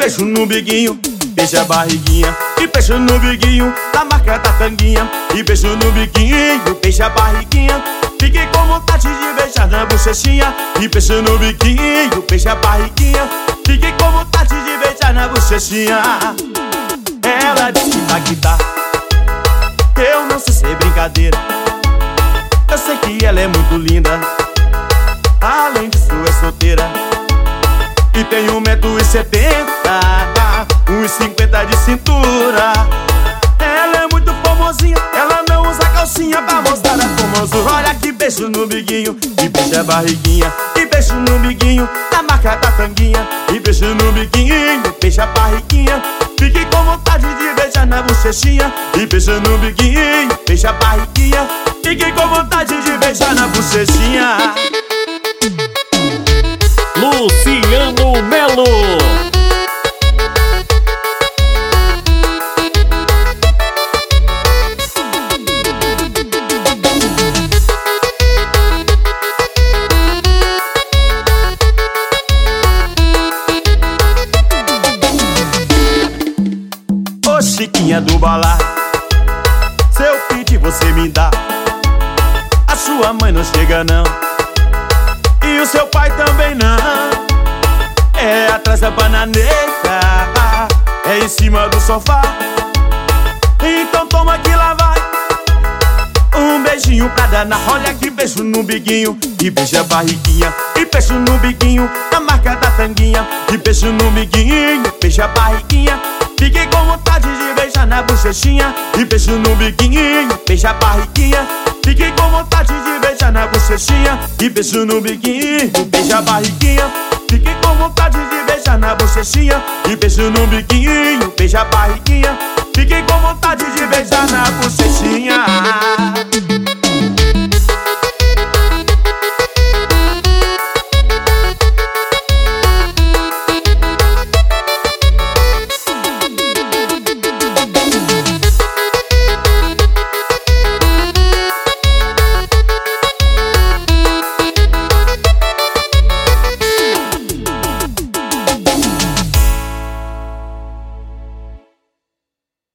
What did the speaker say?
no biguinho, beija a barriguinha. E beijo no biguinho, da marca da tanguinha. E beijo no biguinho, beija a barriguinha. Fiquei com vontade de beijar na bochechinha. E beijo no biquinho, beija a barriguinha. Fiquei com vontade de beijar na bochechinha. Ela disse tá que Eu não sei ser brincadeira. Eu sei que ela é muito linda. Além disso, é solteira. E tem um metro e setenta, calcinha pra mostrar a formosura. Olha que beijo no biguinho, e beijo a barriguinha, e beijo no biguinho, na marca da tanguinha. E beijo no biguinho, beijo a barriguinha. Fiquei com vontade de beijar na bochechinha. E beijo no biguinho, beijo a barriguinha. Fiquei com vontade de beijar na bochechinha. Luciano Chiquinha do balá. Seu pit você me dá. A sua mãe não chega não. E o seu pai também não. É atrás da bananeira É em cima do sofá. Então toma que lá vai. Um beijinho pra danar, olha que beijo no biguinho. E beija a barriguinha, e beijo no biguinho. Na marca da tanguinha, e beijo no biguinho. Beija a barriguinha, fiquei com vontade de beijar na bochechinha E beijo no biguinho, beija a barriguinha. Fiquei com vontade de beijar na bochechinha E beijo no biguinho, beija a barriguinha. Fiquei com vontade de beijar na bochechinha E beijo no biguinho, beija a barriguinha. Fiquei com vontade de beijar na bochechinha